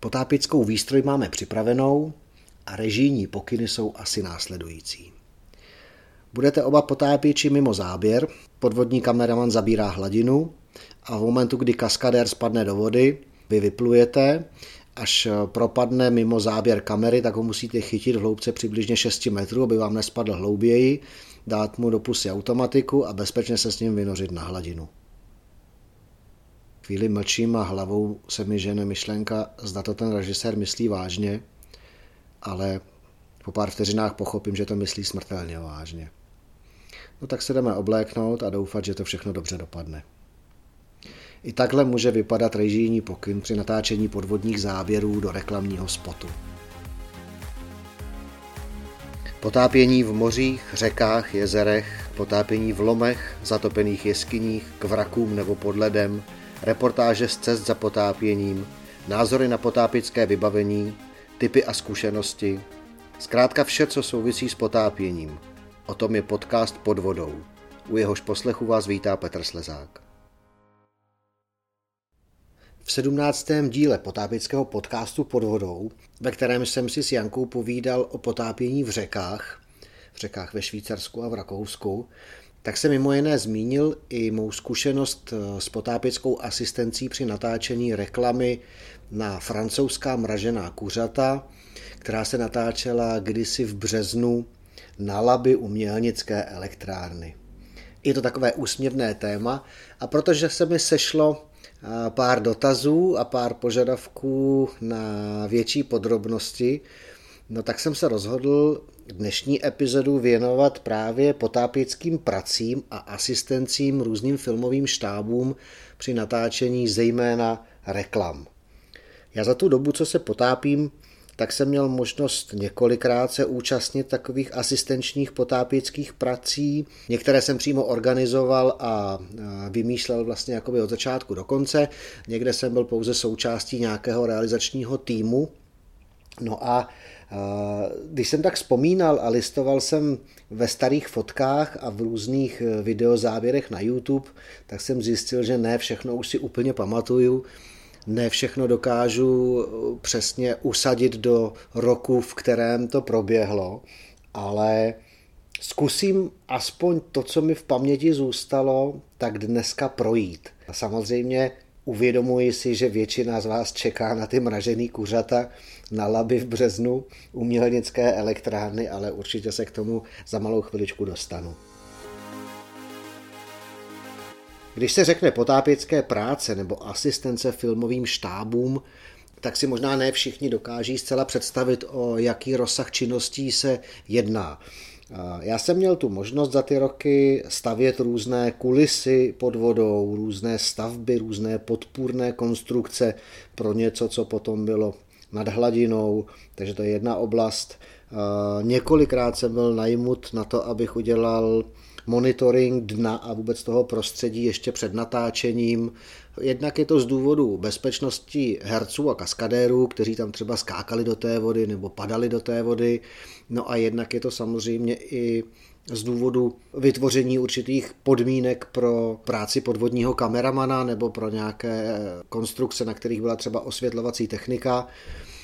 Potápěckou výstroj máme připravenou a režijní pokyny jsou asi následující. Budete oba potápěči mimo záběr, podvodní kameraman zabírá hladinu a v momentu, kdy kaskadér spadne do vody, vy vyplujete, až propadne mimo záběr kamery, tak ho musíte chytit v hloubce přibližně 6 metrů, aby vám nespadl hlouběji, dát mu do pusy automatiku a bezpečně se s ním vynořit na hladinu. Chvíli mlčím a hlavou se mi žene myšlenka, zda to ten režisér myslí vážně, ale po pár vteřinách pochopím, že to myslí smrtelně vážně. No tak se jdeme obléknout a doufat, že to všechno dobře dopadne. I takhle může vypadat režijní pokyn při natáčení podvodních záběrů do reklamního spotu. Potápění v mořích, řekách, jezerech, potápění v lomech, zatopených jeskyních, k vrakům nebo pod ledem, reportáže z cest za potápěním, názory na potápické vybavení, typy a zkušenosti, zkrátka vše, co souvisí s potápěním. O tom je podcast Pod vodou. U jehož poslechu vás vítá Petr Slezák. V sedmnáctém díle potápěckého podcastu Pod vodou, ve kterém jsem si s Jankou povídal o potápění v řekách, v řekách ve Švýcarsku a v Rakousku, tak se mimo jiné zmínil i mou zkušenost eh, s potápěckou asistencí při natáčení reklamy na francouzská mražená kuřata, která se natáčela kdysi v březnu na laby umělnické elektrárny. Je to takové úsměvné téma a protože se mi sešlo eh, pár dotazů a pár požadavků na větší podrobnosti, no tak jsem se rozhodl dnešní epizodu věnovat právě potápěckým pracím a asistencím různým filmovým štábům při natáčení zejména reklam. Já za tu dobu, co se potápím, tak jsem měl možnost několikrát se účastnit takových asistenčních potápěckých prací. Některé jsem přímo organizoval a vymýšlel vlastně jakoby od začátku do konce. Někde jsem byl pouze součástí nějakého realizačního týmu. No a když jsem tak vzpomínal a listoval jsem ve starých fotkách a v různých e, videozáběrech na YouTube, tak jsem zjistil, že ne všechno už si úplně pamatuju, ne všechno dokážu e, přesně usadit do roku, v kterém to proběhlo, ale zkusím aspoň to, co mi v paměti zůstalo, tak dneska projít. A samozřejmě Uvědomuji si, že většina z vás čeká na ty mražený kuřata na laby v březnu umělnické elektrárny, ale určitě se k tomu za malou chviličku dostanu. Když se řekne potápěcké práce nebo asistence filmovým štábům, tak si možná ne všichni dokáží zcela představit, o jaký rozsah činností se jedná. Já jsem měl tu možnost za ty roky stavět různé kulisy pod vodou, různé stavby, různé podpůrné konstrukce pro něco, co potom bylo nad hladinou, takže to je jedna oblast. Několikrát jsem byl najmut na to, abych udělal monitoring dna a vůbec toho prostředí ještě před natáčením. Jednak je to z důvodu bezpečnosti herců a kaskadérů, kteří tam třeba skákali do té vody nebo padali do té vody. No a jednak je to samozřejmě i z důvodu vytvoření určitých podmínek pro práci podvodního kameramana nebo pro nějaké konstrukce, na kterých byla třeba osvětlovací technika,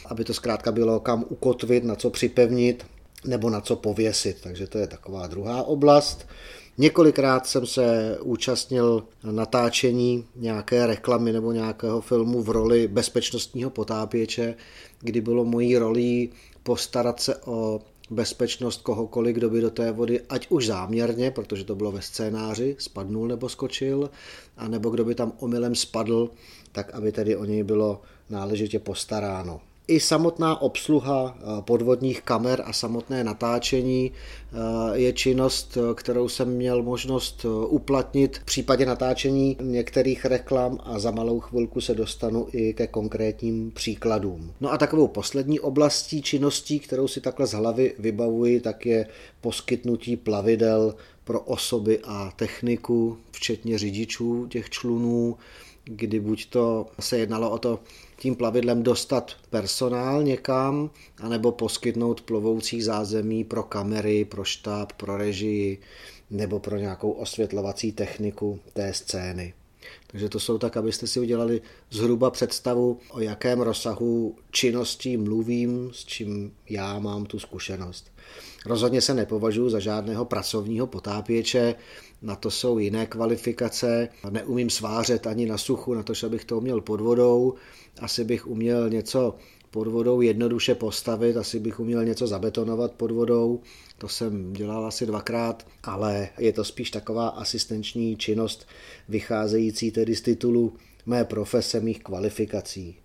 aby to zkrátka bylo kam ukotvit, na co připevnit nebo na co pověsit. Takže to je taková druhá oblast. Několikrát jsem se účastnil natáčení nějaké reklamy nebo nějakého filmu v roli bezpečnostního potápěče, kdy bylo mojí rolí postarat se o bezpečnost kohokoliv, kdo by do té vody, ať už záměrně, protože to bylo ve scénáři, spadnul nebo skočil, anebo kdo by tam omylem spadl, tak aby tedy o něj bylo náležitě postaráno. I samotná obsluha eh, podvodních kamer a samotné natáčení eh, je činnost, eh, kterou jsem měl možnost uplatnit v případě natáčení některých reklam a za malou chvilku se dostanu i ke konkrétním příkladům. No a takovou poslední oblastí činností, kterou si takhle z hlavy vybavuji, tak je poskytnutí plavidel pro osoby a techniku, včetně řidičů těch člunů, kdy buď to se jednalo o to tím plavidlem dostat personál někam, anebo poskytnout plovoucí zázemí pro kamery, pro štáb, pro režii nebo pro nějakou osvětlovací techniku té scény. Takže to jsou tak, abyste si udělali zhruba představu, o jakém rozsahu činností mluvím, s čím já mám tu zkušenost. Rozhodně se nepovažuji za žádného pracovního potápěče, na to jsou jiné kvalifikace. Neumím svářet ani na suchu, na to, že bych to uměl pod vodou. Asi bych uměl něco pod vodou jednoduše postavit, asi bych uměl něco zabetonovat pod vodou, to jsem dělal asi dvakrát, ale je to spíš taková asistenční činnost vycházející tedy z titulu mé profese, mých kvalifikací.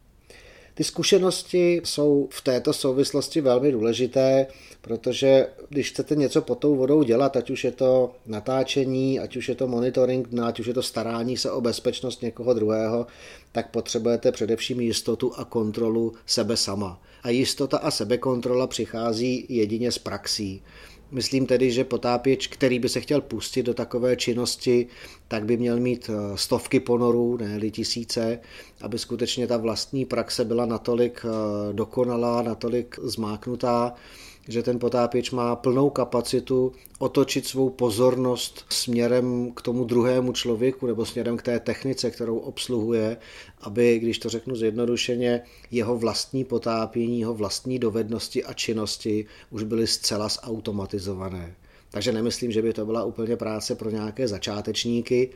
Ty zkušenosti jsou v této souvislosti velmi důležité, protože když chcete něco pod tou vodou dělat, ať už je to natáčení, ať už je to monitoring, ať už je to starání se o bezpečnost někoho druhého, tak potřebujete především jistotu a kontrolu sebe sama. A jistota a sebekontrola přichází jedině z praxí. Myslím tedy, že potápěč, který by se chtěl pustit do takové činnosti, tak by měl mít eh, stovky ponorů, ne tisíce, aby skutečně ta vlastní praxe byla natolik eh, dokonalá, natolik zmáknutá, že ten potápěč má plnou kapacitu otočit svou pozornost směrem k tomu druhému člověku nebo směrem k té technice, kterou obsluhuje, aby, když to řeknu zjednodušeně, jeho vlastní potápění, jeho vlastní dovednosti a činnosti už byly zcela zautomatizované. Takže nemyslím, že by to byla úplně práce pro nějaké začátečníky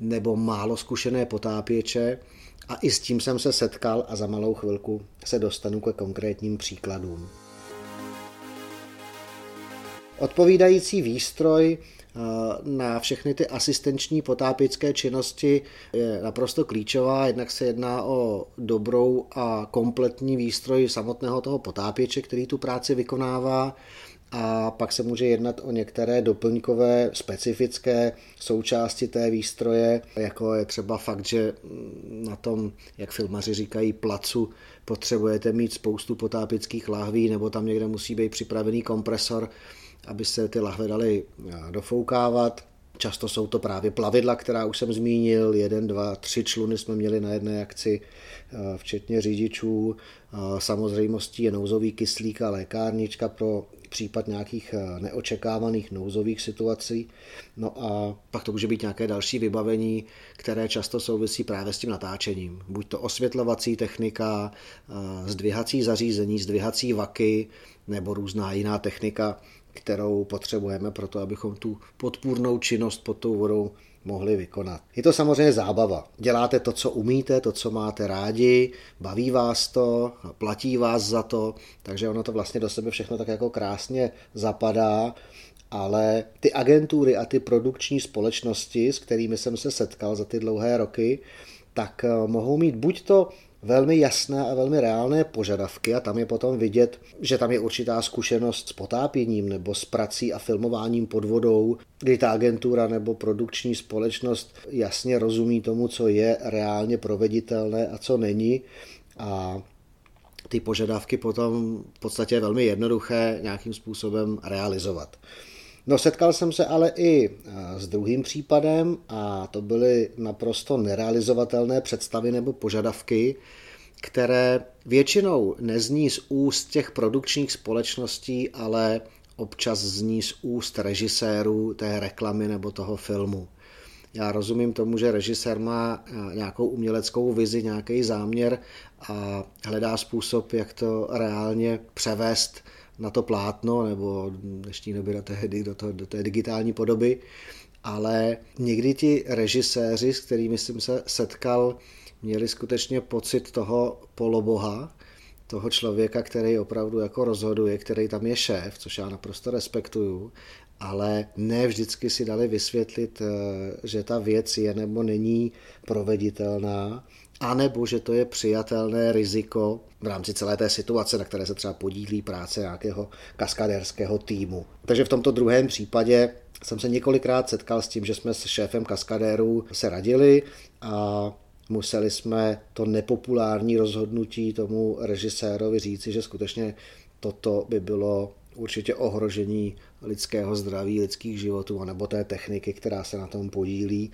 nebo málo zkušené potápěče. A i s tím jsem se setkal a za malou chvilku se dostanu ke konkrétním příkladům. Odpovídající výstroj eh, na všechny ty asistenční potápěcké činnosti je naprosto klíčová. Jednak se jedná o dobrou a kompletní výstroj samotného toho potápěče, který tu práci vykonává. A pak se může jednat o některé doplňkové specifické součásti té výstroje, jako je třeba fakt, že na tom, jak filmaři říkají, placu potřebujete mít spoustu potápěckých lahví, nebo tam někde musí být připravený kompresor, aby se ty lahve daly eh, dofoukávat. Často jsou to právě plavidla, která už jsem zmínil, jeden, dva, tři čluny jsme měli na jedné akci, eh, včetně řidičů. Eh, samozřejmostí je nouzový kyslík a lékárnička pro případ nějakých neočekávaných nouzových situací. No a pak to může být nějaké další vybavení, které často souvisí právě s tím natáčením. Buď to osvětlovací technika, zdvihací zařízení, zdvihací vaky nebo různá jiná technika, kterou potřebujeme pro to, abychom tu podpůrnou činnost pod tou vodou mohli vykonat. Je to samozřejmě zábava. Děláte to, co umíte, to, co máte rádi, baví vás to, platí vás za to, takže ono to vlastně do sebe všechno tak jako krásně zapadá, ale ty agentury a ty produkční společnosti, s kterými jsem se setkal za ty dlouhé roky, tak eh, mohou mít buď to velmi jasné a velmi reálné požadavky a tam je potom vidět, že tam je určitá zkušenost s potápěním nebo s prací a filmováním pod vodou, kdy ta agentura nebo produkční společnost jasně rozumí tomu, co je reálně proveditelné a co není a ty požadavky potom v podstatě je velmi jednoduché nějakým způsobem realizovat. No setkal jsem se ale i eh, s druhým případem a to byly naprosto nerealizovatelné představy nebo požadavky, které většinou nezní z úst těch produkčních společností, ale občas zní z úst režisérů té reklamy nebo toho filmu. Já rozumím tomu, že režisér má eh, nějakou uměleckou vizi, nějaký záměr a hledá způsob, jak to reálně převést na to plátno nebo v dnešní době do, té, do, to, do té digitální podoby, ale někdy ti režiséři, s kterými jsem se setkal, měli skutečně pocit toho poloboha, toho člověka, který opravdu jako rozhoduje, který tam je šéf, což já naprosto respektuju, ale ne vždycky si dali vysvětlit, eh, že ta věc je nebo není proveditelná anebo že to je přijatelné riziko v rámci celé té situace, na které se třeba podílí práce nějakého kaskadérského týmu. Takže v tomto druhém případě jsem se několikrát setkal s tím, že jsme s šéfem kaskadérů se radili a museli jsme to nepopulární rozhodnutí tomu režisérovi říci, že skutečně toto by bylo určitě ohrožení lidského zdraví, lidských životů, nebo té techniky, která se na tom podílí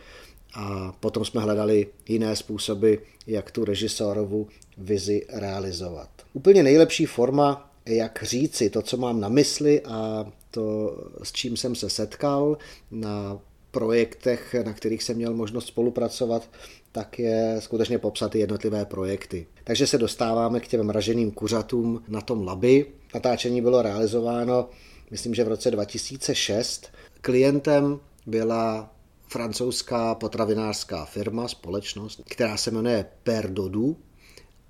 a potom jsme hledali jiné způsoby, jak tu režisérovu vizi realizovat. Úplně nejlepší forma, jak říci to, co mám na mysli a to, s čím jsem se setkal na projektech, na kterých jsem měl možnost spolupracovat, tak je skutečně popsat ty jednotlivé projekty. Takže se dostáváme k těm mraženým kuřatům na tom labi. Natáčení bylo realizováno, myslím, že v roce 2006. Klientem byla francouzská potravinářská firma, společnost, která se jmenuje Perdodu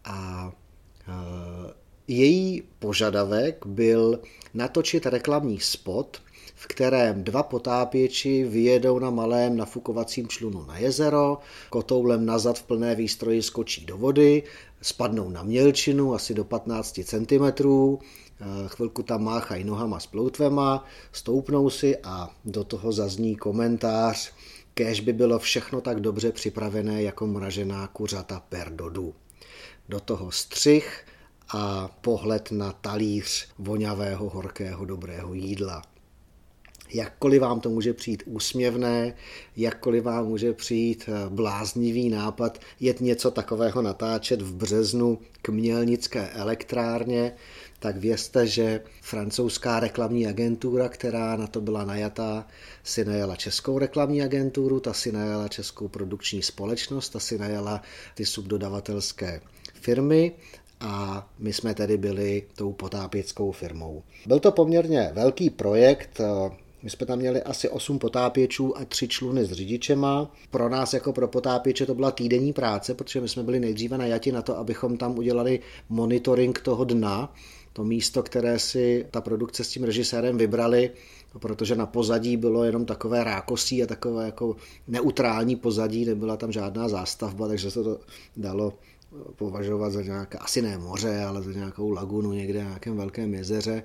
a její požadavek byl natočit reklamní spot, v kterém dva potápěči vyjedou na malém nafukovacím člunu na jezero, kotoulem nazad v plné výstroji skočí do vody, spadnou na mělčinu asi do 15 cm, chvilku tam máchají nohama s ploutvema, stoupnou si a do toho zazní komentář, kež by bylo všechno tak dobře připravené jako mražená kuřata perdodu. Do toho střih a pohled na talíř voňavého, horkého, dobrého jídla. Jakkoliv vám to může přijít úsměvné, jakkoliv vám může přijít eh, bláznivý nápad jet něco takového natáčet v březnu k Mělnické elektrárně, tak vězte, že francouzská reklamní agentura, která na to byla najatá, si najala českou reklamní agenturu, ta si najala českou produkční společnost, ta si najala ty subdodavatelské firmy a my jsme tedy byli tou potápěckou firmou. Byl to poměrně velký projekt, my jsme tam měli asi 8 potápěčů a 3 čluny s řidičema. Pro nás jako pro potápěče to byla týdenní práce, protože my jsme byli nejdříve najati na to, abychom tam udělali monitoring toho dna, to místo, které si ta produkce s tím režisérem vybrali, protože na pozadí bylo jenom takové rákosí a takové jako neutrální pozadí, nebyla tam žádná zástavba, takže se to dalo považovat za nějaké, asi ne moře, ale za nějakou lagunu někde na nějakém velkém jezeře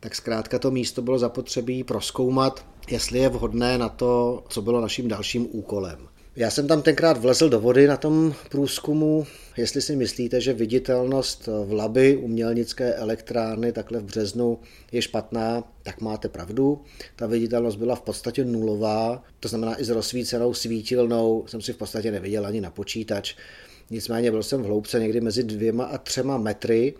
tak zkrátka to místo bylo zapotřebí proskoumat, jestli je vhodné na to, co bylo naším dalším úkolem. Já jsem tam tenkrát vlezl do vody na tom průzkumu. Jestli si myslíte, že viditelnost v Laby umělnické elektrárny takhle v březnu je špatná, tak máte pravdu. Ta viditelnost byla v podstatě nulová, to znamená i s rozsvícenou svítilnou jsem si v podstatě neviděl ani na počítač. Nicméně byl jsem v hloubce někdy mezi dvěma a třema metry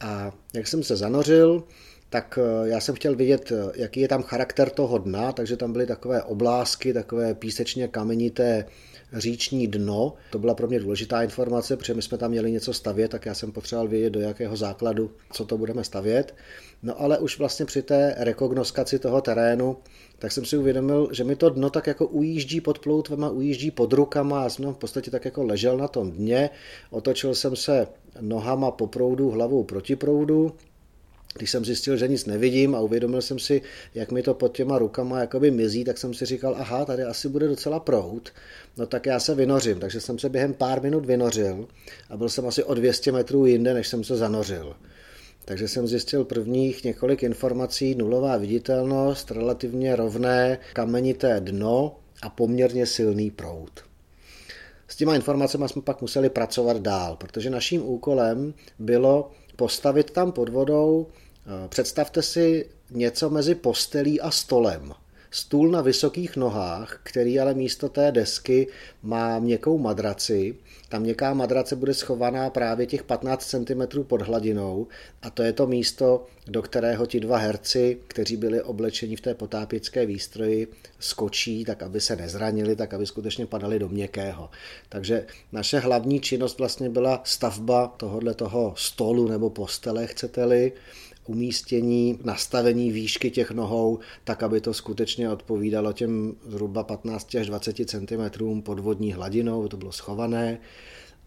a jak jsem se zanořil, tak eh, já jsem chtěl vidět, eh, jaký je tam charakter toho dna, takže tam byly takové oblásky, takové písečně kamenité říční dno. To byla pro mě důležitá informace, protože my jsme tam měli něco stavět, tak já jsem potřeboval vědět, do jakého základu, co to budeme stavět. No ale už vlastně při té rekognoskaci toho terénu, tak jsem si uvědomil, že mi to dno tak jako ujíždí pod ploutvema, ujíždí pod rukama a jsem v podstatě tak jako ležel na tom dně. Otočil jsem se nohama po proudu, hlavou proti proudu když jsem zjistil, že nic nevidím a uvědomil jsem si, jak mi to pod těma rukama jakoby mizí, tak jsem si říkal, aha, tady asi bude docela prout, no tak já se vynořím. Takže jsem se během pár minut vynořil a byl jsem asi o 200 metrů jinde, než jsem se zanořil. Takže jsem zjistil prvních několik informací, nulová viditelnost, relativně rovné kamenité dno a poměrně silný prout. S těma informacemi jsme pak museli pracovat dál, protože naším úkolem bylo postavit tam pod vodou Eh, představte si něco mezi postelí a stolem. Stůl na vysokých nohách, který ale místo té desky má měkkou madraci. Ta měkká madrace bude schovaná právě těch 15 cm pod hladinou a to je to místo, do kterého ti dva herci, kteří byli oblečeni v té potápěcké výstroji, skočí, tak aby se nezranili, tak aby skutečně padali do měkkého. Takže naše hlavní činnost vlastně byla stavba tohohle toho stolu nebo postele, chcete-li, umístění, nastavení výšky těch nohou, tak aby to skutečně odpovídalo těm zhruba 15 až 20 cm podvodní hladinou, to bylo schované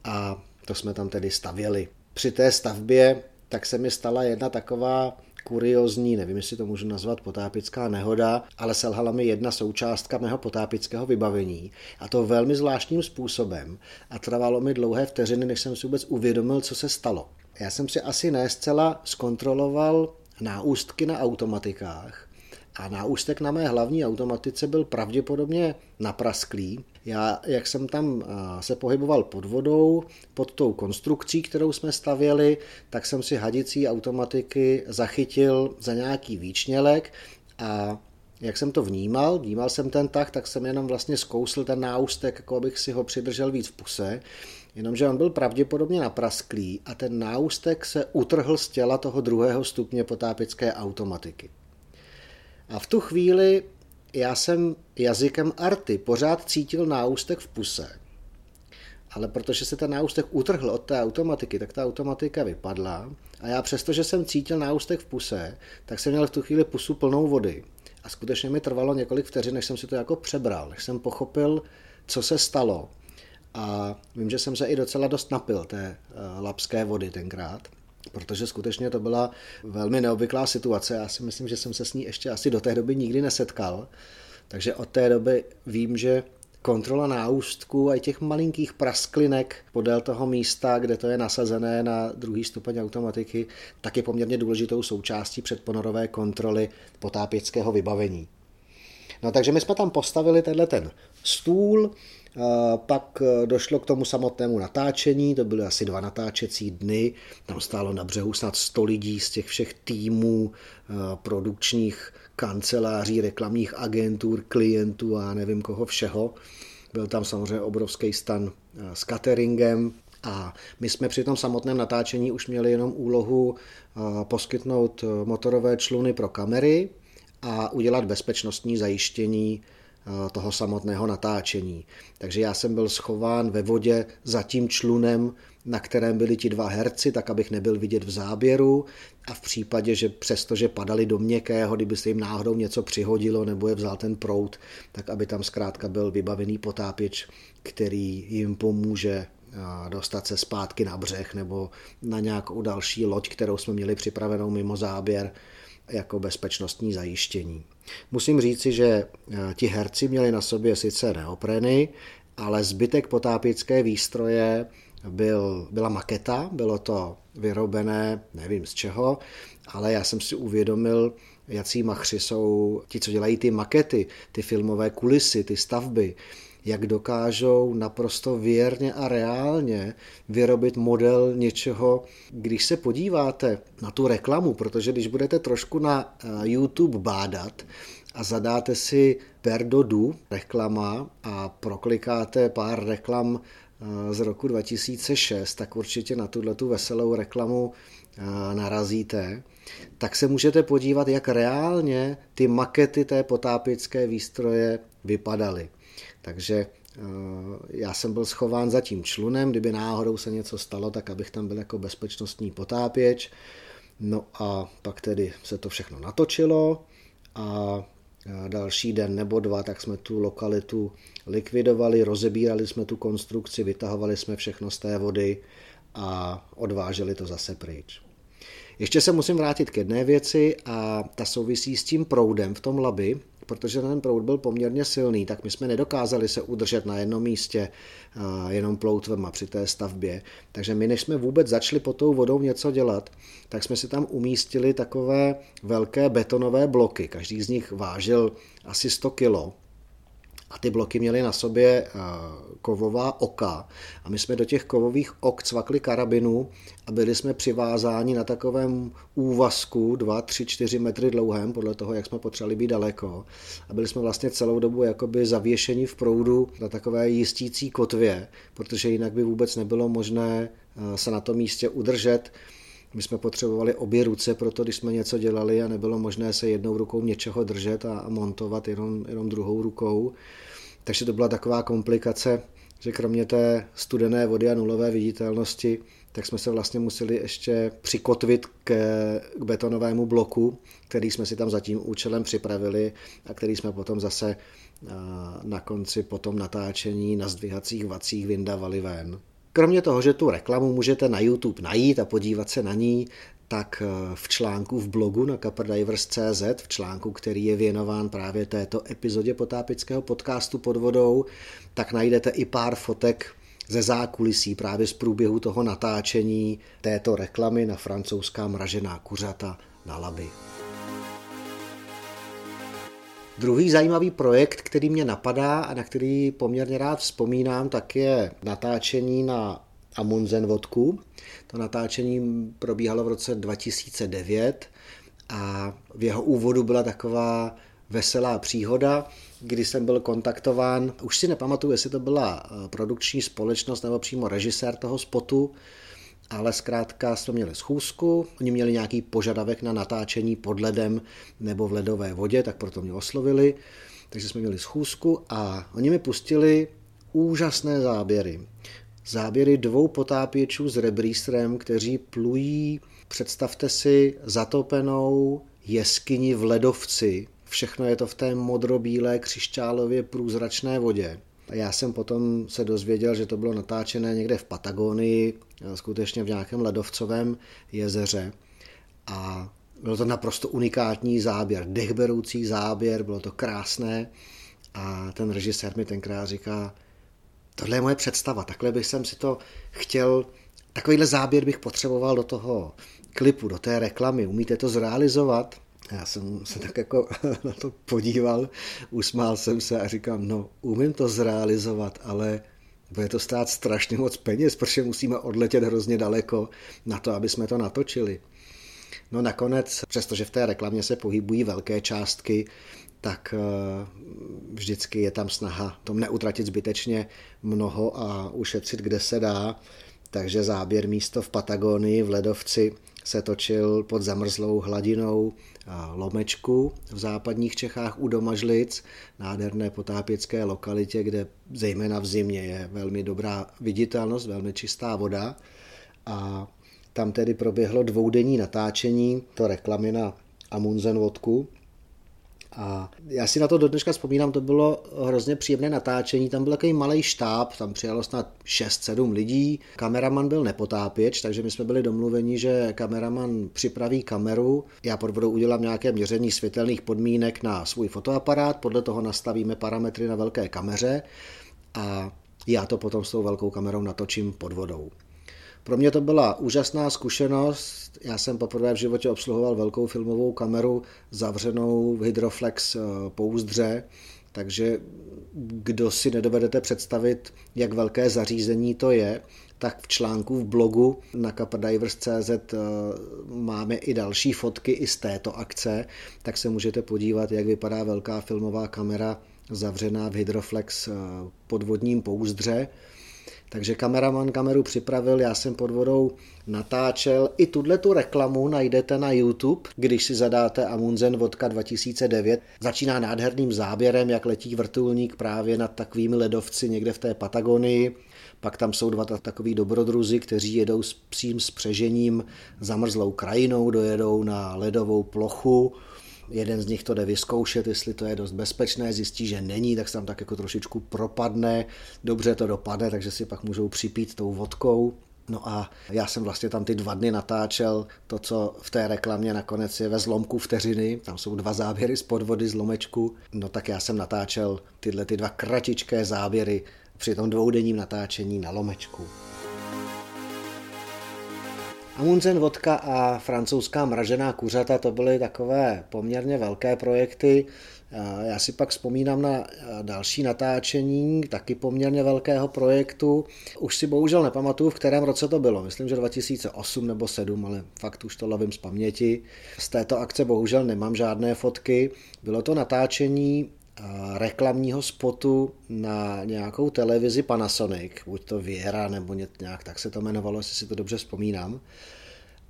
a to jsme tam tedy stavěli. Při té stavbě tak se mi stala jedna taková kuriozní, nevím, jestli to můžu nazvat potápická nehoda, ale selhala mi jedna součástka mého potápického vybavení a to velmi zvláštním způsobem a trvalo mi dlouhé vteřiny, než jsem si vůbec uvědomil, co se stalo. Já jsem si asi ne zcela zkontroloval náustky na automatikách a náustek na mé hlavní automatice byl pravděpodobně naprasklý. Já, jak jsem tam se pohyboval pod vodou, pod tou konstrukcí, kterou jsme stavěli, tak jsem si hadicí automatiky zachytil za nějaký výčnělek a jak jsem to vnímal, vnímal jsem ten tah, tak jsem jenom vlastně zkousl ten náustek, jako abych si ho přidržel víc v puse jenomže on byl pravděpodobně naprasklý a ten náustek se utrhl z těla toho druhého stupně potápické automatiky. A v tu chvíli já jsem jazykem arty pořád cítil náustek v puse. Ale protože se ten náustek utrhl od té automatiky, tak ta automatika vypadla a já přesto, že jsem cítil náustek v puse, tak jsem měl v tu chvíli pusu plnou vody. A skutečně mi trvalo několik vteřin, než jsem si to jako přebral, než jsem pochopil, co se stalo. A vím, že jsem se i docela dost napil té uh, lapské vody tenkrát, protože skutečně to byla velmi neobvyklá situace. Já si myslím, že jsem se s ní ještě asi do té doby nikdy nesetkal. Takže od té doby vím, že kontrola náustku a těch malinkých prasklinek podél toho místa, kde to je nasazené na druhý stupeň automatiky, tak je poměrně důležitou součástí předponorové kontroly potápěckého vybavení. No takže my jsme tam postavili tenhle ten stůl, pak e, došlo k tomu samotnému natáčení, to byly asi dva natáčecí dny, tam stálo na břehu snad 100 lidí z těch všech týmů e, produkčních kanceláří, reklamních agentur, klientů a nevím koho všeho. Byl tam samozřejmě obrovský stan eh, s cateringem, a my jsme při tom samotném natáčení už měli jenom úlohu eh, poskytnout eh, motorové čluny pro kamery a udělat bezpečnostní zajištění toho samotného natáčení. Takže já jsem byl schován ve vodě za tím člunem, na kterém byli ti dva herci, tak abych nebyl vidět v záběru a v případě, že přestože padali do měkkého, kdyby se jim náhodou něco přihodilo nebo je vzal ten prout, tak aby tam zkrátka byl vybavený potápěč, který jim pomůže dostat se zpátky na břeh nebo na nějakou další loď, kterou jsme měli připravenou mimo záběr jako bezpečnostní zajištění. Musím říci, že ti herci měli na sobě sice neopreny, ale zbytek potápěcké výstroje byl, byla maketa, bylo to vyrobené, nevím z čeho, ale já jsem si uvědomil, jací machři jsou ti, co dělají ty makety, ty filmové kulisy, ty stavby, jak dokážou naprosto věrně a reálně vyrobit model něčeho, když se podíváte na tu reklamu, protože když budete trošku na eh, YouTube bádat a zadáte si Perdodu reklama a proklikáte pár reklam z roku 2006, tak určitě na tuhle tu veselou reklamu narazíte, tak se můžete podívat, jak reálně ty makety té potápěcké výstroje vypadaly. Takže já jsem byl schován za tím člunem, kdyby náhodou se něco stalo, tak abych tam byl jako bezpečnostní potápěč. No a pak tedy se to všechno natočilo a další den nebo dva, tak jsme tu lokalitu likvidovali, rozebírali jsme tu konstrukci, vytahovali jsme všechno z té vody a odváželi to zase pryč. Ještě se musím vrátit k jedné věci a ta souvisí s tím proudem v tom labi, protože ten proud byl poměrně silný, tak my jsme nedokázali se udržet na jednom místě jenom ploutvema při té stavbě. Takže my, než jsme vůbec začali pod tou vodou něco dělat, tak jsme si tam umístili takové velké betonové bloky. Každý z nich vážil asi 100 kilo a ty bloky měly na sobě eh, kovová oka a my jsme do těch kovových ok cvakli karabinu a byli jsme přivázáni na takovém úvazku 2, 3, 4 metry dlouhém, podle toho, jak jsme potřebovali být daleko. A byli jsme vlastně celou dobu jakoby zavěšeni v proudu na takové jistící kotvě, protože jinak by vůbec nebylo možné eh, se na tom místě udržet. My jsme potřebovali obě ruce, proto když jsme něco dělali a nebylo možné se jednou rukou něčeho držet a montovat jenom, jenom druhou rukou. Takže to byla taková komplikace, že kromě té studené vody a nulové viditelnosti, tak jsme se vlastně museli ještě přikotvit k, k betonovému bloku, který jsme si tam za tím účelem připravili a který jsme potom zase na konci potom natáčení na zdvihacích vacích vyndavali ven. Kromě toho, že tu reklamu můžete na YouTube najít a podívat se na ní, tak eh, v článku v blogu na caperdivers.cz, v článku, který je věnován právě této epizodě potápického podcastu pod vodou, tak najdete i pár fotek ze zákulisí právě z průběhu toho natáčení této reklamy na francouzská mražená kuřata na Laby. Druhý zajímavý projekt, který mě napadá a na který poměrně rád vzpomínám, tak je natáčení na Amundsen vodku. To natáčení probíhalo v roce 2009 a v jeho úvodu byla taková veselá příhoda, kdy jsem byl kontaktován, už si nepamatuju, jestli to byla eh, produkční společnost nebo přímo režisér toho spotu, ale zkrátka jsme měli schůzku, oni měli nějaký požadavek na natáčení pod ledem nebo v ledové vodě, tak proto mě oslovili. takže jsme měli schůzku a oni mi pustili úžasné záběry. Záběry dvou potápěčů s rebrístrem, kteří plují, představte si, zatopenou jeskyni v ledovci. Všechno je to v té modrobílé křišťálově průzračné vodě. A já jsem potom se dozvěděl, že to bylo natáčené někde v Patagonii, skutečně v nějakém ledovcovém jezeře. A bylo to naprosto unikátní záběr, dechberoucí záběr, bylo to krásné. A ten režisér mi tenkrát říká, tohle je moje představa, takhle bych jsem si to chtěl, takovýhle záběr bych potřeboval do toho klipu, do té reklamy, umíte to zrealizovat? Já jsem se tak jako na to podíval, usmál jsem se a říkám, no umím to zrealizovat, ale bude to stát strašně moc peněz, protože musíme odletět hrozně daleko na to, aby jsme to natočili. No nakonec, přestože v té reklamě se pohybují velké částky, tak eh, vždycky je tam snaha tom neutratit zbytečně mnoho a ušetřit, kde se dá. Takže záběr místo v Patagonii v ledovci se točil pod zamrzlou hladinou Lomečku v západních Čechách u Domažlic, nádherné potápěcké lokalitě, kde zejména v zimě je velmi dobrá viditelnost, velmi čistá voda. A tam tedy proběhlo dvoudenní natáčení, to reklamy na Amundsen vodku, a já si na to do dneška vzpomínám, to bylo hrozně příjemné natáčení, tam byl takový malý štáb, tam přijalo snad 6-7 lidí, kameraman byl nepotápěč, takže my jsme byli domluveni, že kameraman připraví kameru, já pod vodou udělám nějaké měření světelných podmínek na svůj fotoaparát, podle toho nastavíme parametry na velké kameře a já to potom s tou velkou kamerou natočím pod vodou. Pro mě to byla úžasná zkušenost. Já jsem poprvé v životě obsluhoval velkou filmovou kameru zavřenou v Hydroflex eh, pouzdře, takže kdo si nedovedete představit, jak velké zařízení to je, tak v článku v blogu na caperdivers.cz eh, máme i další fotky i z této akce, tak se můžete podívat, jak vypadá velká filmová kamera zavřená v Hydroflex eh, podvodním pouzdře. Takže kameraman kameru připravil, já jsem pod vodou natáčel. I tuhle tu reklamu najdete na YouTube, když si zadáte Amundsen vodka 2009. Začíná nádherným záběrem, jak letí vrtulník právě nad takovými ledovci někde v té Patagonii. Pak tam jsou dva takový dobrodruzi, kteří jedou s psím spřežením zamrzlou krajinou, dojedou na ledovou plochu jeden z nich to jde vyzkoušet, jestli to je dost bezpečné, zjistí, že není, tak se tam tak jako trošičku propadne, dobře to dopadne, takže si pak můžou připít tou vodkou. No a já jsem vlastně tam ty dva dny natáčel to, co v té reklamě nakonec je ve zlomku vteřiny. Tam jsou dva záběry z podvody z lomečku. No tak já jsem natáčel tyhle ty dva kratičké záběry při tom dvoudenním natáčení na lomečku. Amundsen vodka a francouzská mražená kuřata, to byly takové poměrně velké projekty. Já si pak vzpomínám na další natáčení, taky poměrně velkého projektu. Už si bohužel nepamatuju, v kterém roce to bylo. Myslím, že 2008 nebo 7, ale fakt už to lovím z paměti. Z této akce bohužel nemám žádné fotky. Bylo to natáčení reklamního spotu na nějakou televizi Panasonic, buď to Věra nebo nějak tak se to jmenovalo, jestli si to dobře vzpomínám.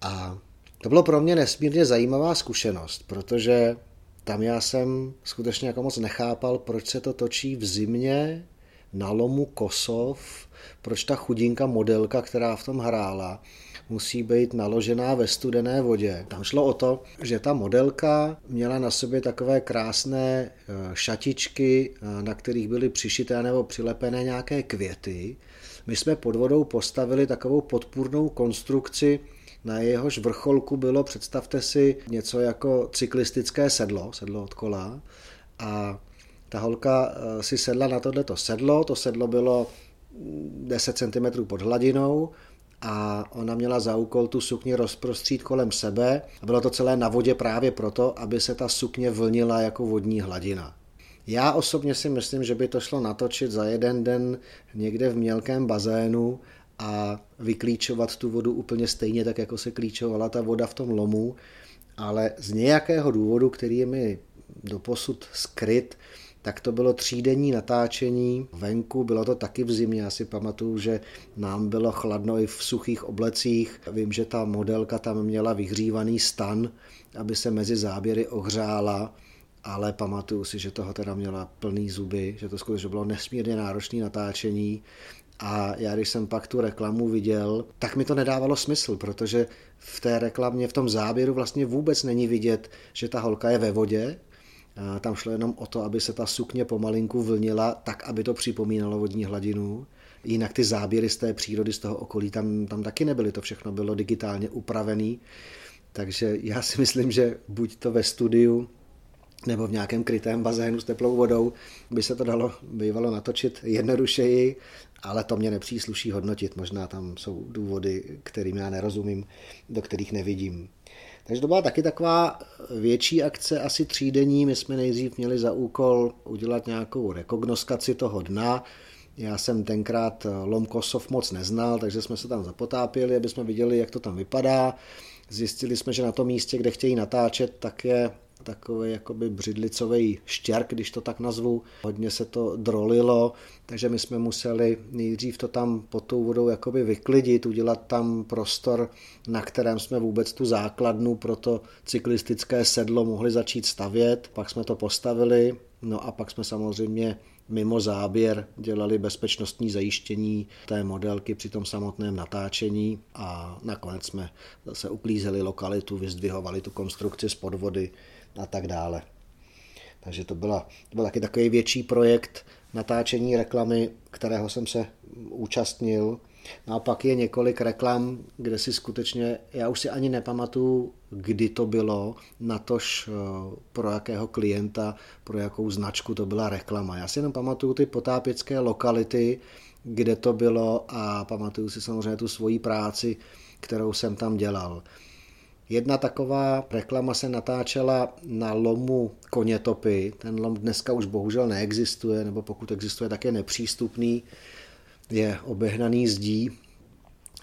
A to bylo pro mě nesmírně zajímavá zkušenost, protože tam já jsem skutečně jako moc nechápal, proč se to točí v zimě na lomu Kosov, proč ta chudinka modelka, která v tom hrála, musí být naložená ve studené vodě. Tam šlo o to, že ta modelka měla na sobě takové krásné eh, šatičky, eh, na kterých byly přišité nebo přilepené nějaké květy. My jsme pod vodou postavili takovou podpůrnou konstrukci, na jehož vrcholku bylo, představte si, něco jako cyklistické sedlo, sedlo od kola. A ta holka eh, si sedla na tohleto sedlo, to sedlo bylo 10 cm pod hladinou a ona měla za úkol tu sukni rozprostřít kolem sebe a bylo to celé na vodě právě proto, aby se ta sukně vlnila jako vodní hladina. Já osobně si myslím, že by to šlo natočit za jeden den někde v mělkém bazénu a vyklíčovat tu vodu úplně stejně tak, jako se klíčovala ta voda v tom lomu, ale z nějakého důvodu, který je mi doposud skryt, tak to bylo třídenní natáčení. Venku, bylo to taky v zimě, já si pamatuju, že nám bylo chladno i v suchých oblecích. Vím, že ta modelka tam měla vyhřívaný stan, aby se mezi záběry ohřála ale pamatuju si, že toho teda měla plný zuby, že to skutečně bylo nesmírně náročné natáčení. A já když jsem pak tu reklamu viděl, tak mi to nedávalo smysl, protože v té reklamě, v tom záběru vlastně vůbec není vidět, že ta holka je ve vodě, tam šlo jenom o to, aby se ta sukně pomalinku vlnila tak, aby to připomínalo vodní hladinu. Jinak ty záběry z té přírody, z toho okolí, tam, tam taky nebyly, to všechno bylo digitálně upravené. Takže já si myslím, že buď to ve studiu nebo v nějakém krytém bazénu s teplou vodou by se to dalo bývalo natočit jednodušeji, ale to mě nepřísluší hodnotit. Možná tam jsou důvody, kterým já nerozumím, do kterých nevidím. Takže to byla taky taková větší akce, asi třídení. My jsme nejdřív měli za úkol udělat nějakou rekognoskaci toho dna. Já jsem tenkrát Lomkosov moc neznal, takže jsme se tam zapotápili, aby jsme viděli, jak to tam vypadá. Zjistili jsme, že na tom místě, kde chtějí natáčet, tak je takový jakoby břidlicový štěrk, když to tak nazvu. Hodně se to drolilo, takže my jsme museli nejdřív to tam pod tou vodou jakoby vyklidit, udělat tam prostor, na kterém jsme vůbec tu základnu pro to cyklistické sedlo mohli začít stavět. Pak jsme to postavili, no a pak jsme samozřejmě mimo záběr dělali bezpečnostní zajištění té modelky při tom samotném natáčení a nakonec jsme zase uklízeli lokalitu, vyzdvihovali tu konstrukci z podvody a tak dále. Takže to, byla, to byl taky takový větší projekt natáčení reklamy, kterého jsem se účastnil. No a pak je několik reklam, kde si skutečně, já už si ani nepamatuju, kdy to bylo, natož eh, pro jakého klienta, pro jakou značku to byla reklama. Já si jenom pamatuju ty potápěcké lokality, kde to bylo a pamatuju si samozřejmě tu svoji práci, kterou jsem tam dělal. Jedna taková reklama se natáčela na lomu Konětopy. Ten lom dneska už bohužel neexistuje, nebo pokud existuje, tak je nepřístupný. Je obehnaný zdí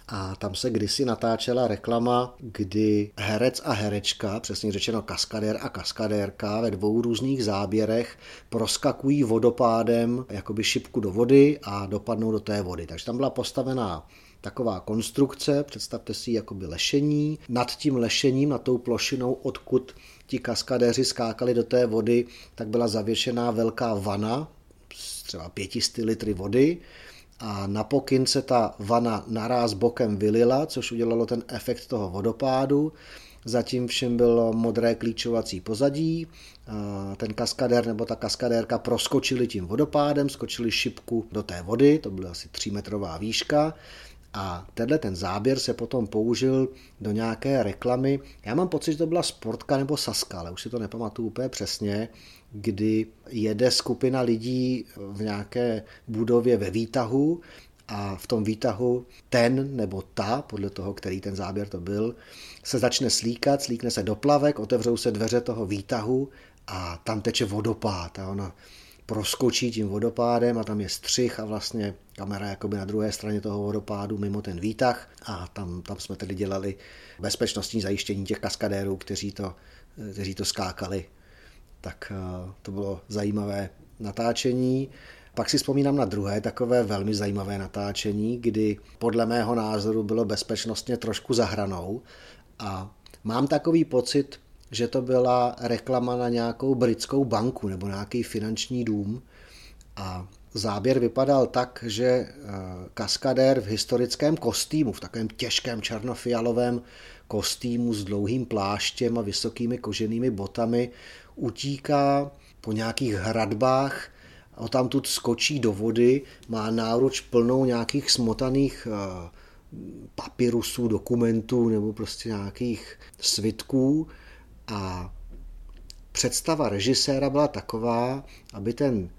a tam se kdysi natáčela reklama, kdy herec a herečka, přesně řečeno kaskadér a kaskadérka ve dvou různých záběrech proskakují vodopádem jakoby šipku do vody a dopadnou do té vody. Takže tam byla postavená taková konstrukce, představte si jakoby lešení. Nad tím lešením, nad tou plošinou, odkud ti kaskadéři skákali do té vody, tak byla zavěšená velká vana, třeba 500 litry vody a na pokyn se ta vana naráz bokem vylila, což udělalo ten efekt toho vodopádu. Zatím všem bylo modré klíčovací pozadí, ten kaskadér nebo ta kaskadérka proskočili tím vodopádem, skočili šipku do té vody, to byla asi 3 metrová výška a tenhle ten záběr se potom použil do nějaké reklamy. Já mám pocit, že to byla Sportka nebo Saska, ale už si to nepamatuju úplně přesně, kdy jede skupina lidí v nějaké budově ve výtahu a v tom výtahu ten nebo ta, podle toho, který ten záběr to byl, se začne slíkat, slíkne se do plavek, otevřou se dveře toho výtahu a tam teče vodopád a ona proskočí tím vodopádem a tam je střih a vlastně kamera jakoby na druhé straně toho vodopádu mimo ten výtah a tam, tam jsme tedy dělali bezpečnostní zajištění těch kaskadérů, kteří to, kteří to skákali. Tak eh, to bylo zajímavé natáčení. Pak si vzpomínám na druhé takové velmi zajímavé natáčení, kdy podle mého názoru bylo bezpečnostně trošku zahranou a mám takový pocit, že to byla reklama na nějakou britskou banku nebo nějaký finanční dům a záběr vypadal tak, že eh, kaskadér v historickém kostýmu, v takovém těžkém černofialovém kostýmu s dlouhým pláštěm a vysokými koženými botami utíká po nějakých hradbách a tam tu skočí do vody, má náruč plnou nějakých smotaných eh, papirusů, dokumentů nebo prostě nějakých svitků. A představa režiséra byla taková, aby ten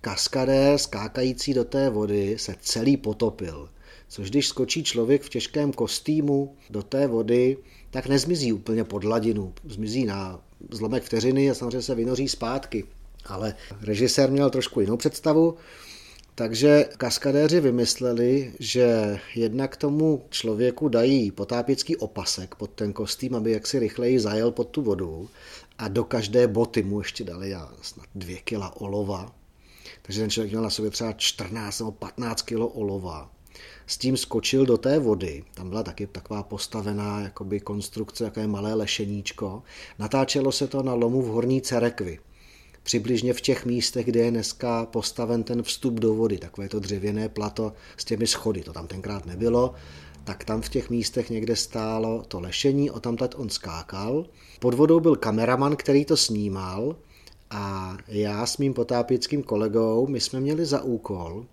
kaskadér skákající do té vody se celý potopil. Což když skočí člověk v těžkém kostýmu do té vody, tak nezmizí úplně pod hladinu. Zmizí na zlomek vteřiny a samozřejmě se vynoří zpátky. Ale režisér měl trošku jinou představu, takže kaskadéři vymysleli, že jednak tomu člověku dají potápěcký opasek pod ten kostým, aby jaksi rychleji zajel pod tu vodu a do každé boty mu ještě dali snad dvě kila olova. Takže ten člověk měl na sobě třeba 14 nebo 15 kilo olova. S tím skočil do té vody, tam byla taky taková postavená jakoby konstrukce, jaké malé lešeníčko. Natáčelo se to na lomu v Horní Cerekvi. přibližně v těch místech, kde je dneska postaven ten vstup do vody, takové to dřevěné plato s těmi schody, to tam tenkrát nebylo, tak tam v těch místech někde stálo to lešení, o tamtat on skákal. Pod vodou byl kameraman, který to snímal a já s mým potápěckým kolegou, my jsme měli za úkol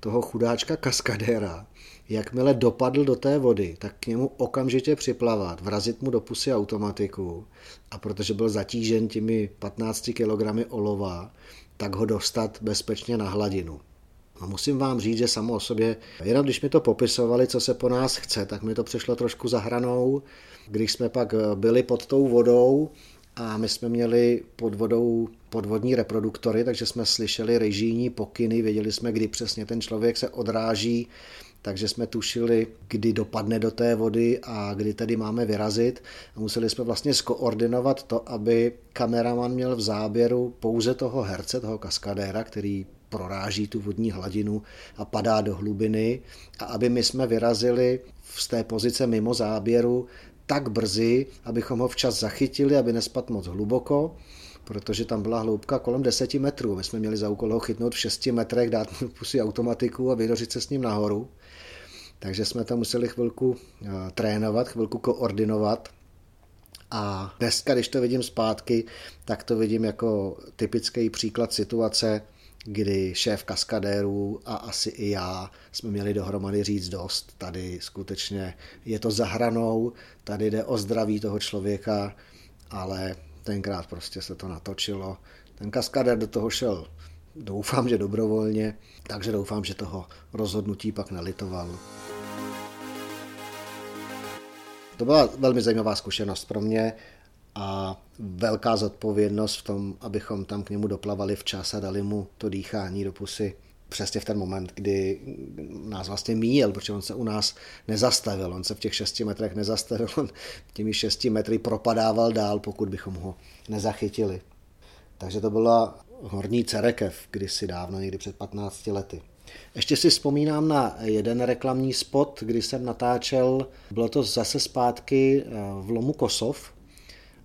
toho chudáčka kaskadéra, jakmile dopadl do té vody, tak k němu okamžitě připlavat, vrazit mu do pusy automatiku a protože byl zatížen těmi 15 kg olova, tak ho dostat bezpečně na hladinu. A musím vám říct, že samo o sobě, jenom když mi to popisovali, co se po nás chce, tak mi to přišlo trošku za hranou. Když jsme pak byli pod tou vodou a my jsme měli pod vodou podvodní reproduktory, takže jsme slyšeli režijní pokyny, věděli jsme, kdy přesně ten člověk se odráží, takže jsme tušili, kdy dopadne do té vody a kdy tedy máme vyrazit. A museli jsme vlastně skoordinovat to, aby kameraman měl v záběru pouze toho herce, toho kaskadéra, který proráží tu vodní hladinu a padá do hlubiny a aby my jsme vyrazili z té pozice mimo záběru tak brzy, abychom ho včas zachytili, aby nespadl moc hluboko, protože tam byla hloubka kolem 10 metrů. My jsme měli za úkol ho chytnout v 6 metrech, dát mu pusy automatiku a vydořit se s ním nahoru. Takže jsme to museli chvilku eh, trénovat, chvilku koordinovat. A dneska, když to vidím zpátky, tak to vidím jako typický příklad situace, kdy šéf kaskadérů a asi i já jsme měli dohromady říct dost. Tady skutečně je to za hranou, tady jde o zdraví toho člověka, ale tenkrát prostě se to natočilo. Ten kaskadér do toho šel, doufám, že dobrovolně, takže doufám, že toho rozhodnutí pak nelitoval. To byla velmi zajímavá zkušenost pro mě a velká zodpovědnost v tom, abychom tam k němu doplavali včas a dali mu to dýchání do pusy přesně v ten moment, kdy nás vlastně míjel, protože on se u nás nezastavil, on se v těch šesti metrech nezastavil, on těmi šesti metry propadával dál, pokud bychom ho nezachytili. Takže to byla horní Cerekev, kdysi dávno, někdy před 15 lety. Ještě si vzpomínám na jeden reklamní spot, kdy jsem natáčel, bylo to zase zpátky v Lomu Kosov,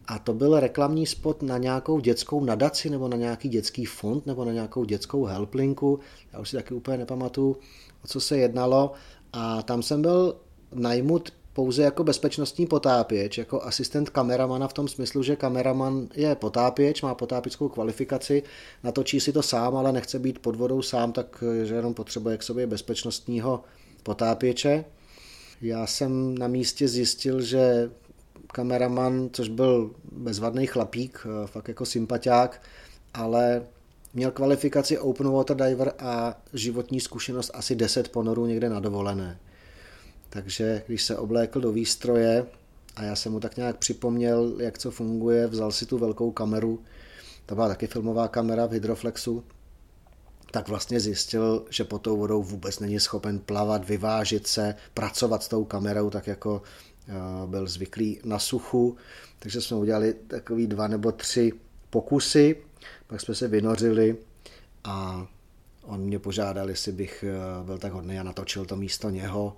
a to byl reklamní spot na nějakou dětskou nadaci nebo na nějaký dětský fond nebo na nějakou dětskou helplinku. Já už si taky úplně nepamatuju, o co se jednalo. A tam jsem byl najmut pouze jako bezpečnostní potápěč, jako asistent kameramana v tom smyslu, že kameraman je potápěč, má potápickou kvalifikaci, natočí si to sám, ale nechce být pod vodou sám, takže jenom potřebuje k sobě bezpečnostního potápěče. Já jsem na místě zjistil, že kameraman, což byl bezvadný chlapík, eh, fakt jako sympatiák, ale měl kvalifikaci Open Water Diver a životní zkušenost asi 10 ponorů někde na dovolené. Takže když se oblékl do výstroje a já jsem mu tak nějak připomněl, jak co funguje, vzal si tu velkou kameru, to byla taky filmová kamera v Hydroflexu, tak vlastně zjistil, že pod tou vodou vůbec není schopen plavat, vyvážit se, pracovat s tou kamerou tak jako byl zvyklý na suchu, takže jsme udělali takový dva nebo tři pokusy, pak jsme se vynořili a on mě požádal, jestli bych eh, byl tak hodný a natočil to místo něho.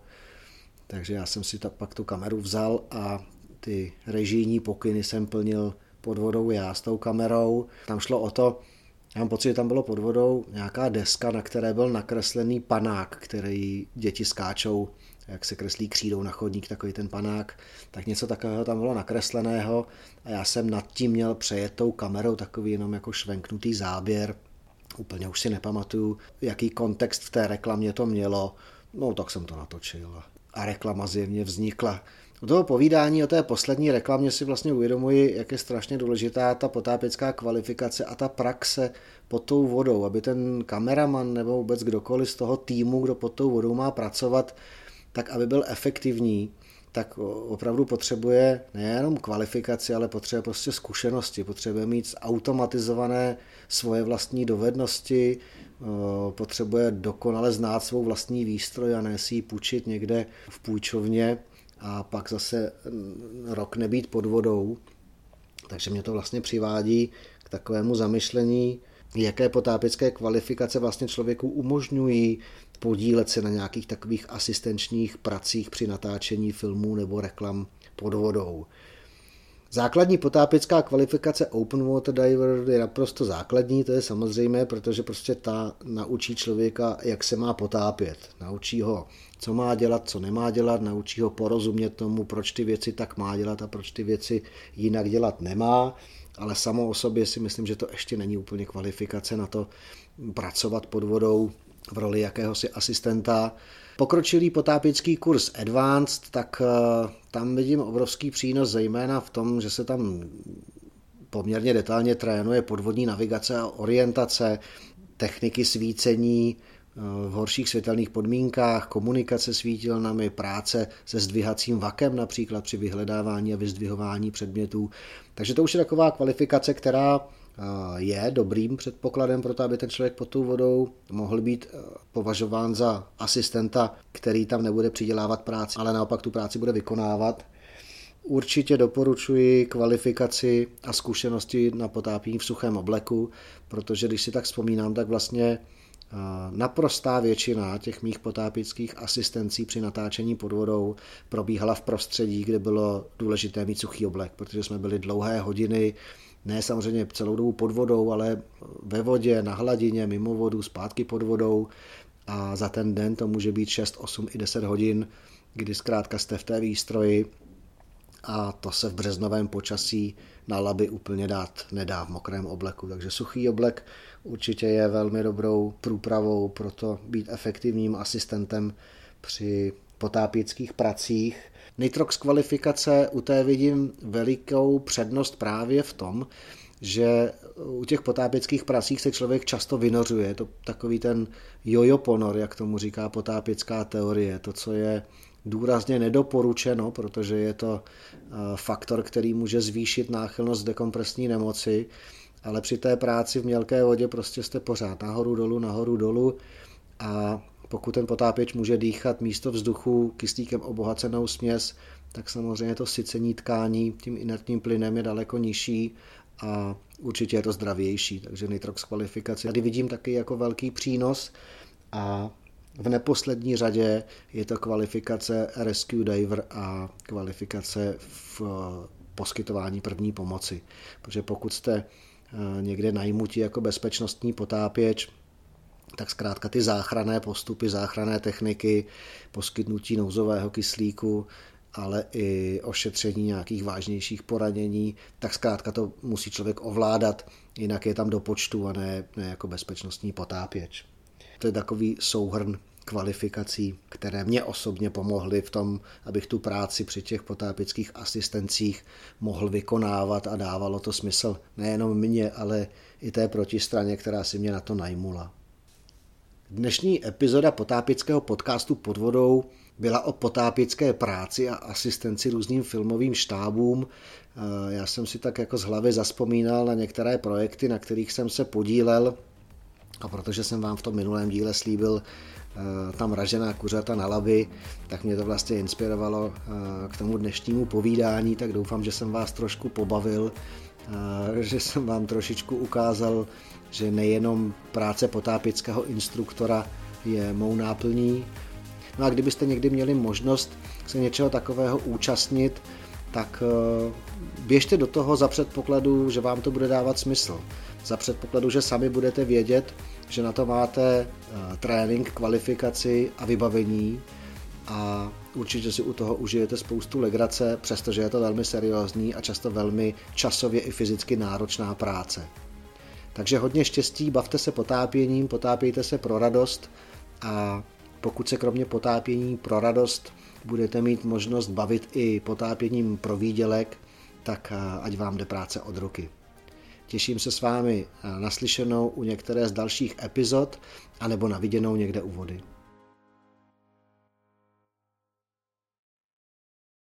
Takže já jsem si ta, pak tu kameru vzal a ty režijní pokyny jsem plnil pod vodou já s tou kamerou. Tam šlo o to, já mám pocit, že tam bylo pod vodou nějaká deska, na které byl nakreslený panák, který děti skáčou jak se kreslí křídou na chodník, takový ten panák, tak něco takového tam bylo nakresleného a já jsem nad tím měl přejet tou kamerou takový jenom jako švenknutý záběr. Úplně už si nepamatuju, jaký kontext v té reklamě to mělo, no tak jsem to natočil a reklama zjevně vznikla. U toho povídání o té poslední reklamě si vlastně uvědomuji, jak je strašně důležitá ta potápěcká kvalifikace a ta praxe pod tou vodou, aby ten kameraman nebo vůbec kdokoliv z toho týmu, kdo pod tou vodou má pracovat, tak aby byl efektivní, tak opravdu potřebuje nejenom kvalifikaci, ale potřebuje prostě zkušenosti, potřebuje mít automatizované svoje vlastní dovednosti, potřebuje dokonale znát svou vlastní výstroj a ne si ji půjčit někde v půjčovně a pak zase rok nebýt pod vodou. Takže mě to vlastně přivádí k takovému zamyšlení, jaké potápěcké kvalifikace vlastně člověku umožňují podílet se na nějakých takových asistenčních pracích při natáčení filmů nebo reklam pod vodou. Základní potápěcká kvalifikace Open Water Diver je naprosto základní, to je samozřejmé, protože prostě ta naučí člověka, jak se má potápět. Naučí ho, co má dělat, co nemá dělat, naučí ho porozumět tomu, proč ty věci tak má dělat a proč ty věci jinak dělat nemá. Ale samo o sobě si myslím, že to ještě není úplně kvalifikace na to pracovat pod vodou v roli jakéhosi asistenta. Pokročilý potápěcký kurz Advanced, tak eh, tam vidím obrovský přínos, zejména v tom, že se tam poměrně detailně trénuje podvodní navigace a orientace, techniky svícení eh, v horších světelných podmínkách, komunikace s vítilnami, práce se zdvihacím vakem například při vyhledávání a vyzdvihování předmětů. Takže to už je taková kvalifikace, která je dobrým předpokladem pro to, aby ten člověk pod tou vodou mohl být eh, považován za asistenta, který tam nebude přidělávat práci, ale naopak tu práci bude vykonávat. Určitě doporučuji kvalifikaci a zkušenosti na potápění v suchém obleku, protože když si tak vzpomínám, tak vlastně eh, naprostá většina těch mých potápických asistencí při natáčení pod vodou probíhala v prostředí, kde bylo důležité mít suchý oblek, protože jsme byli dlouhé hodiny ne samozřejmě celou dobu pod vodou, ale ve vodě, na hladině, mimo vodu, zpátky pod vodou a za ten den to může být 6, 8 i 10 hodin, kdy zkrátka jste v té výstroji a to se v březnovém počasí na laby úplně dát nedá v mokrém obleku. Takže suchý oblek určitě je velmi dobrou průpravou pro to být efektivním asistentem při potápěckých pracích. Nitrox kvalifikace u té vidím velikou přednost právě v tom, že u těch potápěckých pracích se člověk často vynořuje. Je to takový ten jojo ponor, jak tomu říká potápěcká teorie. To, co je důrazně nedoporučeno, protože je to eh, faktor, který může zvýšit náchylnost dekompresní nemoci, ale při té práci v mělké vodě prostě jste pořád nahoru dolů, nahoru dolů a pokud ten potápěč může dýchat místo vzduchu kyslíkem obohacenou směs, tak samozřejmě to sycení tkání tím inertním plynem je daleko nižší a určitě je to zdravější, takže nitrox kvalifikaci. Tady vidím taky jako velký přínos a v neposlední řadě je to kvalifikace Rescue Diver a kvalifikace v eh, poskytování první pomoci. Protože pokud jste eh, někde najmutí jako bezpečnostní potápěč, tak zkrátka ty záchranné postupy, záchranné techniky, poskytnutí nouzového kyslíku, ale i ošetření nějakých vážnějších poranění, tak zkrátka to musí člověk ovládat, jinak je tam do počtu a ne, ne jako bezpečnostní potápěč. To je takový souhrn kvalifikací, které mě osobně pomohly v tom, abych tu práci při těch potápěckých asistencích mohl vykonávat a dávalo to smysl nejenom mně, ale i té protistraně, která si mě na to najmula. Dnešní epizoda potápěckého podcastu pod vodou byla o potápěcké práci a asistenci různým filmovým štábům. Eh, já jsem si tak jako z hlavy zaspomínal na některé projekty, na kterých jsem se podílel a protože jsem vám v tom minulém díle slíbil eh, tam ražená kuřata na laby, tak mě to vlastně inspirovalo eh, k tomu dnešnímu povídání, tak doufám, že jsem vás trošku pobavil, že jsem vám trošičku ukázal že nejenom práce potápěckého instruktora je mou náplní. No a kdybyste někdy měli možnost se něčeho takového účastnit, tak eh, běžte do toho za předpokladu, že vám to bude dávat smysl. Za předpokladu, že sami budete vědět, že na to máte eh, trénink, kvalifikaci a vybavení a určitě si u toho užijete spoustu legrace, přestože je to velmi seriózní a často velmi časově i fyzicky náročná práce. Takže hodně štěstí, bavte se potápěním, potápějte se pro radost a pokud se kromě potápění pro radost budete mít možnost bavit i potápěním pro výdělek, tak ať vám jde práce od ruky. Těším se s vámi naslyšenou u některé z dalších epizod anebo na viděnou někde u vody.